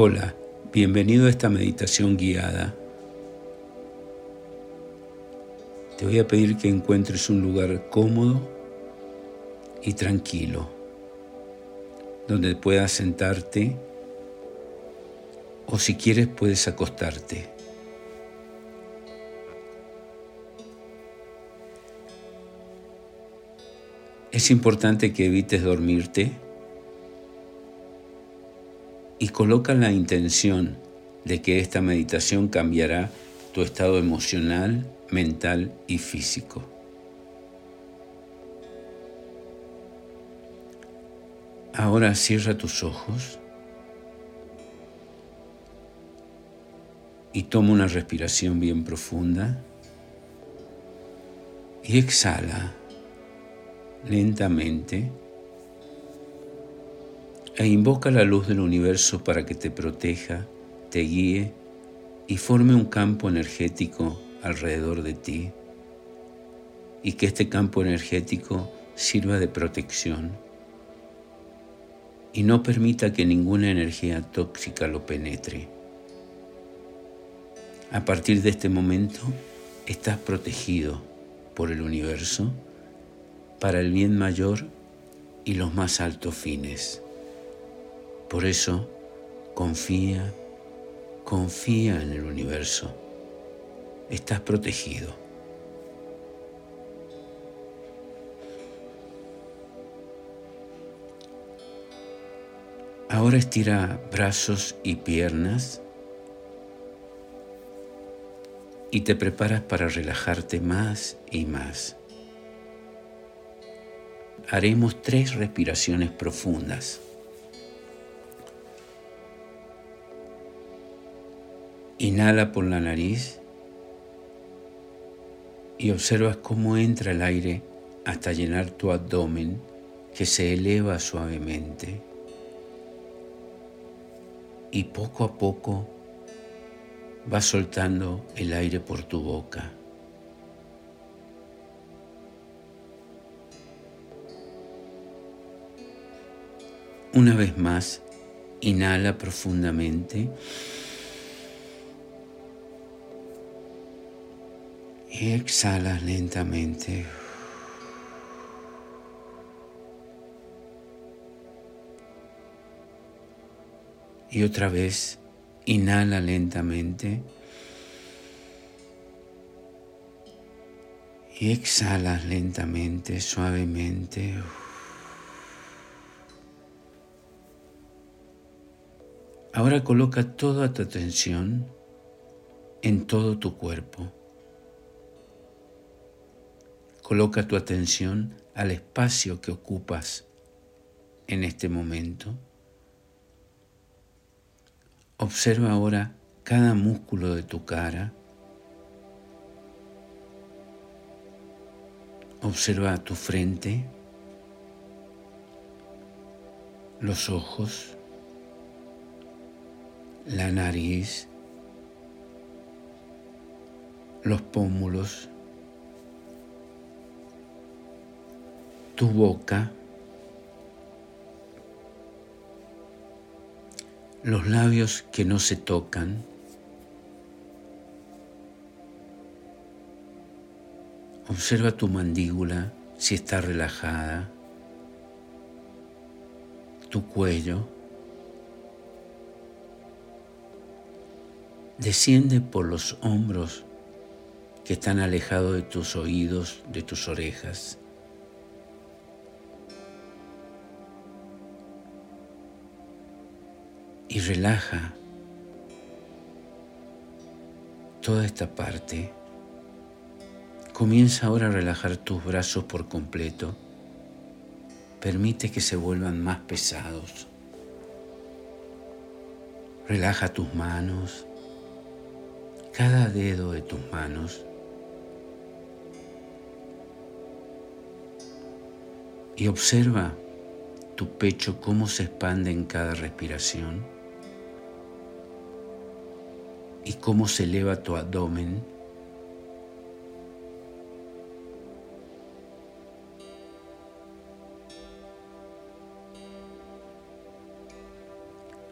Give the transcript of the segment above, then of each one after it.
Hola, bienvenido a esta meditación guiada. Te voy a pedir que encuentres un lugar cómodo y tranquilo, donde puedas sentarte o si quieres puedes acostarte. Es importante que evites dormirte y coloca la intención de que esta meditación cambiará tu estado emocional, mental y físico. Ahora cierra tus ojos y toma una respiración bien profunda y exhala lentamente e invoca la luz del universo para que te proteja, te guíe y forme un campo energético alrededor de ti y que este campo energético sirva de protección y no permita que ninguna energía tóxica lo penetre. A partir de este momento estás protegido por el universo para el bien mayor y los más altos fines. Por eso, confía, confía en el universo. Estás protegido. Ahora estira brazos y piernas y te preparas para relajarte más y más. Haremos tres respiraciones profundas. Inhala por la nariz y observas cómo entra el aire hasta llenar tu abdomen que se eleva suavemente. Y poco a poco vas soltando el aire por tu boca. Una vez más, inhala profundamente. Y exhala lentamente. Y otra vez, inhala lentamente. Y exhala lentamente, suavemente. Ahora coloca toda tu atención en todo tu cuerpo. Coloca tu atención al espacio que ocupas en este momento. Observa ahora cada músculo de tu cara. Observa tu frente, los ojos, la nariz, los pómulos, tu boca, los labios que no se tocan, observa tu mandíbula si está relajada, tu cuello, desciende por los hombros que están alejados de tus oídos, de tus orejas. Y relaja toda esta parte. Comienza ahora a relajar tus brazos por completo. Permite que se vuelvan más pesados. Relaja tus manos, cada dedo de tus manos. Y observa tu pecho cómo se expande en cada respiración y cómo se eleva tu abdomen.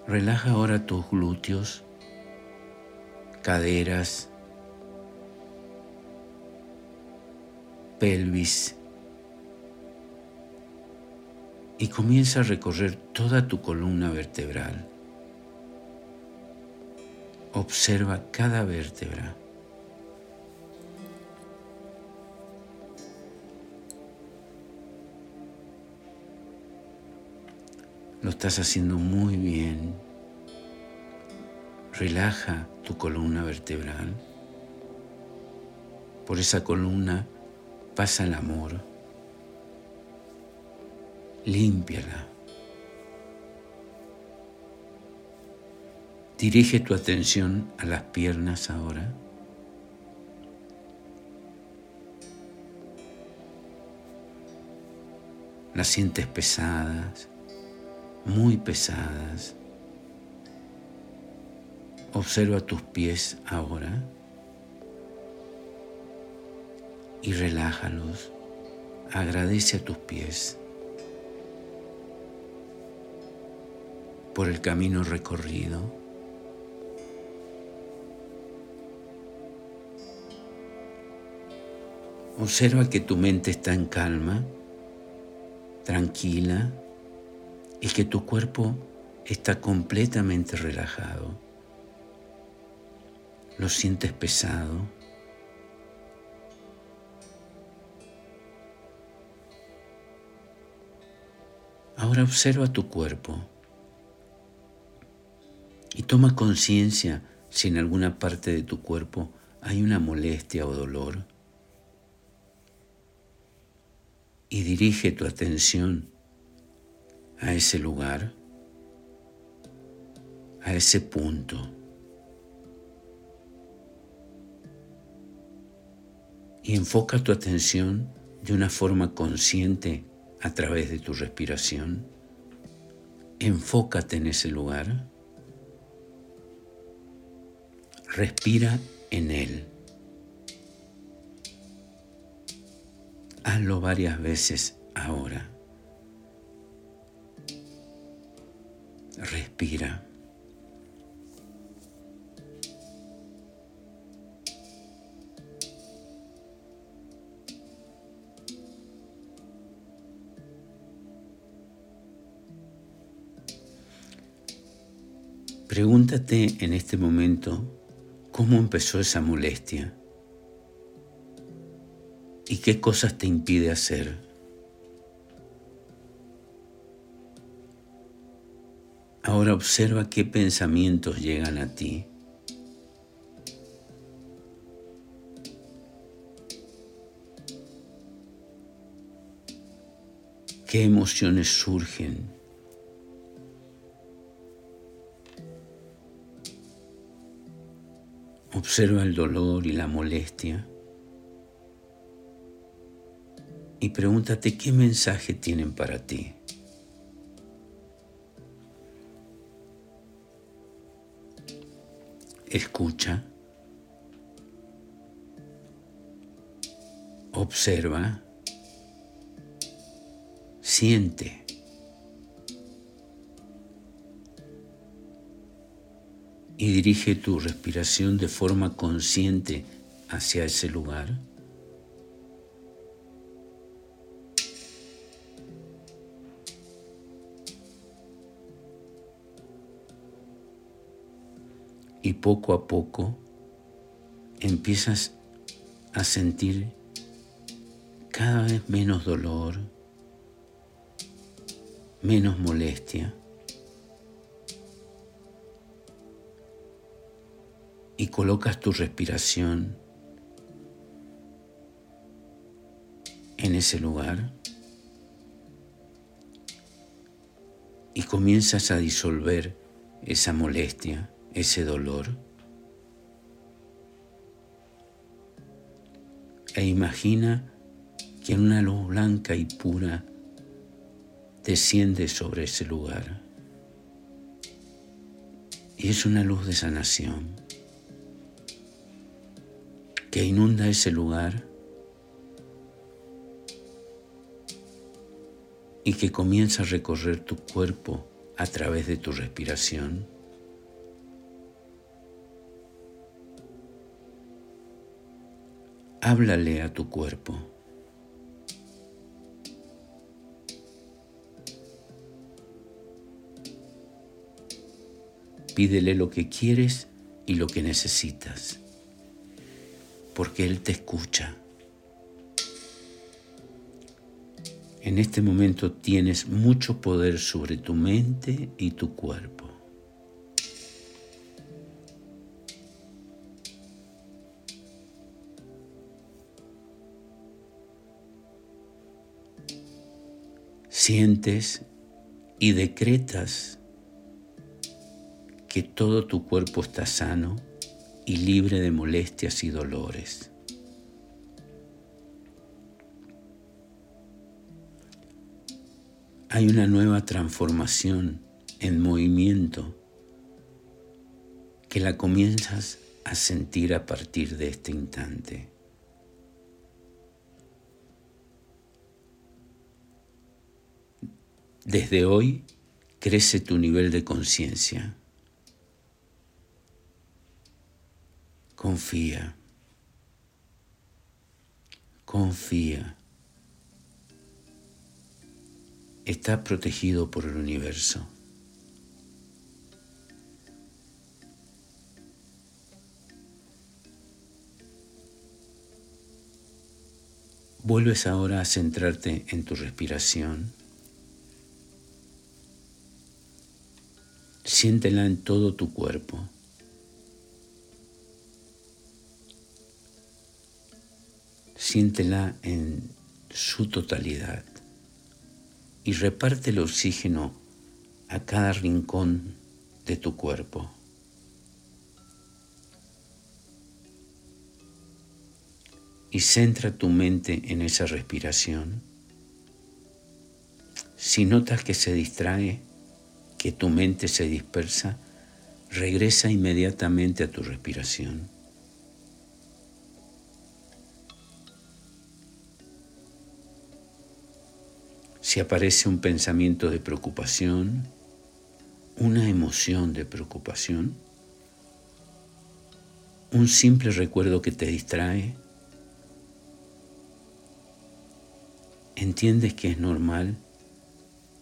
Relaja ahora tus glúteos, caderas, pelvis y comienza a recorrer toda tu columna vertebral. Observa cada vértebra. Lo estás haciendo muy bien. Relaja tu columna vertebral. Por esa columna pasa el amor. Límpiala. Dirige tu atención a las piernas ahora. Las sientes pesadas muy pesadas. Observa tus pies ahora y relájalos. Agradece a tus pies por el camino recorrido. Observa que tu mente está en calma, tranquila, y que tu cuerpo está completamente relajado. Lo sientes pesado. Ahora observa tu cuerpo y toma conciencia si en alguna parte de tu cuerpo hay una molestia o dolor. Y dirige tu atención a ese lugar, a ese punto. Y enfoca tu atención de una forma consciente a través de tu respiración. Enfócate en ese lugar. Respira en él. Hazlo varias veces ahora. Respira. Pregúntate en este momento cómo empezó esa molestia y qué cosas te impide hacer. Ahora observa qué pensamientos llegan a ti. ¿Qué emociones surgen? Observa el dolor y la molestia y pregúntate qué mensaje tienen para ti. escucha, observa, siente. Y dirige tu respiración de forma consciente hacia ese lugar. Y poco a poco empiezas a sentir cada vez menos dolor, menos molestia. Y colocas tu respiración en ese lugar y comienzas a disolver esa molestia ese dolor e imagina que una luz blanca y pura desciende sobre ese lugar. Y es una luz de sanación que inunda ese lugar y que comienza a recorrer tu cuerpo a través de tu respiración. Háblale a tu cuerpo. Pídele lo que quieres y lo que necesitas, porque Él te escucha. En este momento tienes mucho poder sobre tu mente y tu cuerpo. Sientes y decretas que todo tu cuerpo está sano y libre de molestias y dolores. hay una nueva transformación en movimiento que la comienzas a sentir a partir de este instante. Desde hoy crece tu nivel de conciencia. Confía. Confía. está protegido por el universo. Vuelves ahora a centrarte en tu respiración. Siéntela en todo tu cuerpo. Siéntela en su totalidad y reparte el oxígeno a cada rincón de tu cuerpo. Y centra tu mente en esa respiración. Si notas que se distrae, que tu mente se dispersa, regresa inmediatamente a tu respiración. si aparece un pensamiento de preocupación, una emoción de preocupación, un simple recuerdo que te distrae, entiendes que es normal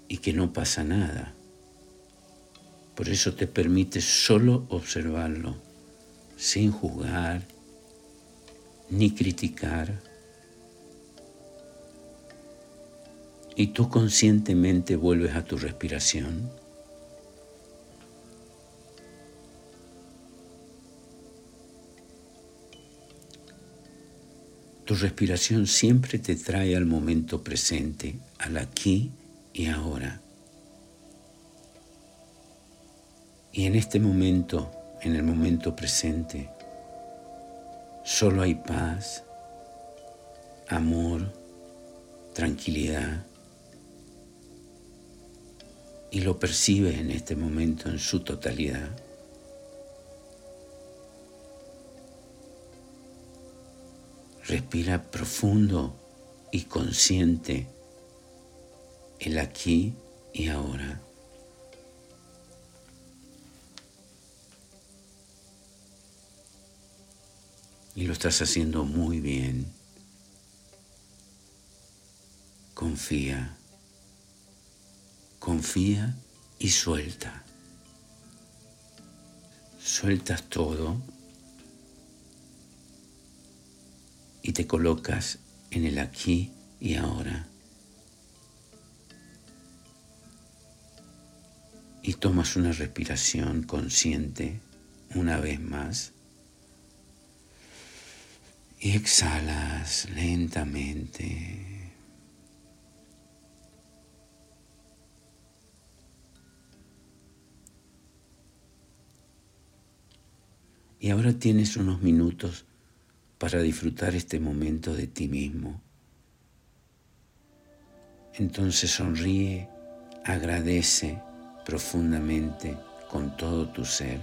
y que no pasa nada. Por eso te permite solo observarlo, sin juzgar ni criticar y tú conscientemente vuelves a tu respiración. Tu respiración siempre te trae al momento presente, al aquí y ahora. Y en este momento, en el momento presente, solo hay paz, amor, tranquilidad y lo percibes en este momento en su totalidad. Respira profundo y consciente el aquí y ahora. Y lo estás haciendo muy bien. Confía confía y suelta. Sueltas todo y te colocas en el aquí y ahora. Y tomas una respiración consciente una vez más. Y exhalas lentamente. Y ahora tienes unos minutos para disfrutar este momento de ti mismo. Entonces sonríe, agradece profundamente con todo tu ser.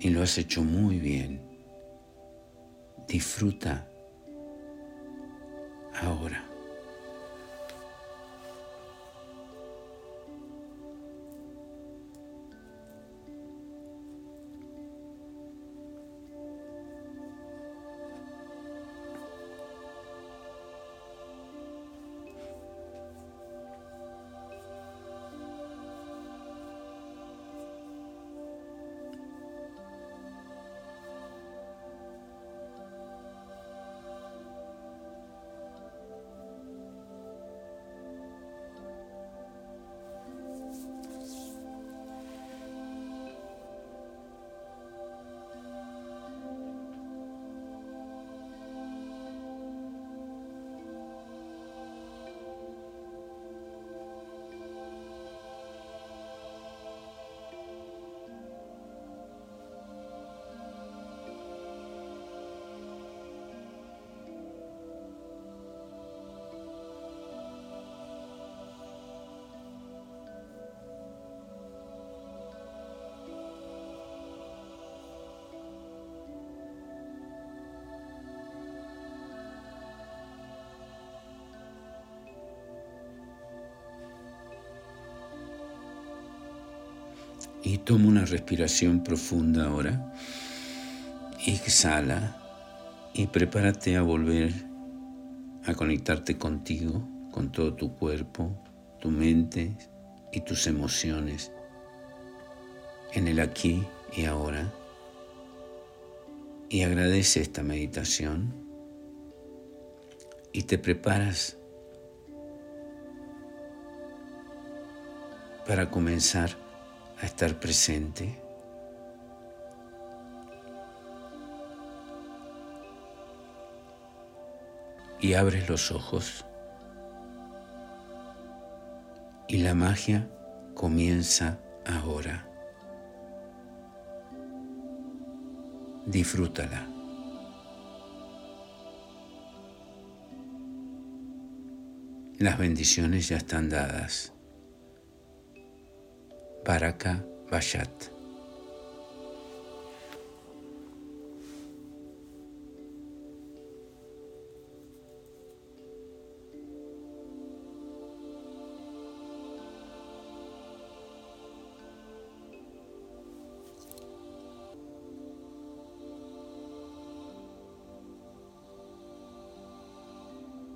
Y lo has hecho muy bien. Disfruta ahora. Y toma una respiración profunda ahora. Exhala y prepárate a volver a conectarte contigo, con todo tu cuerpo, tu mente y tus emociones en el aquí y ahora. Y agradece esta meditación y te preparas para comenzar a estar presente. Y abres los ojos y la magia comienza ahora. Disfrútala. Las bendiciones ya están dadas. Baraka Bashat.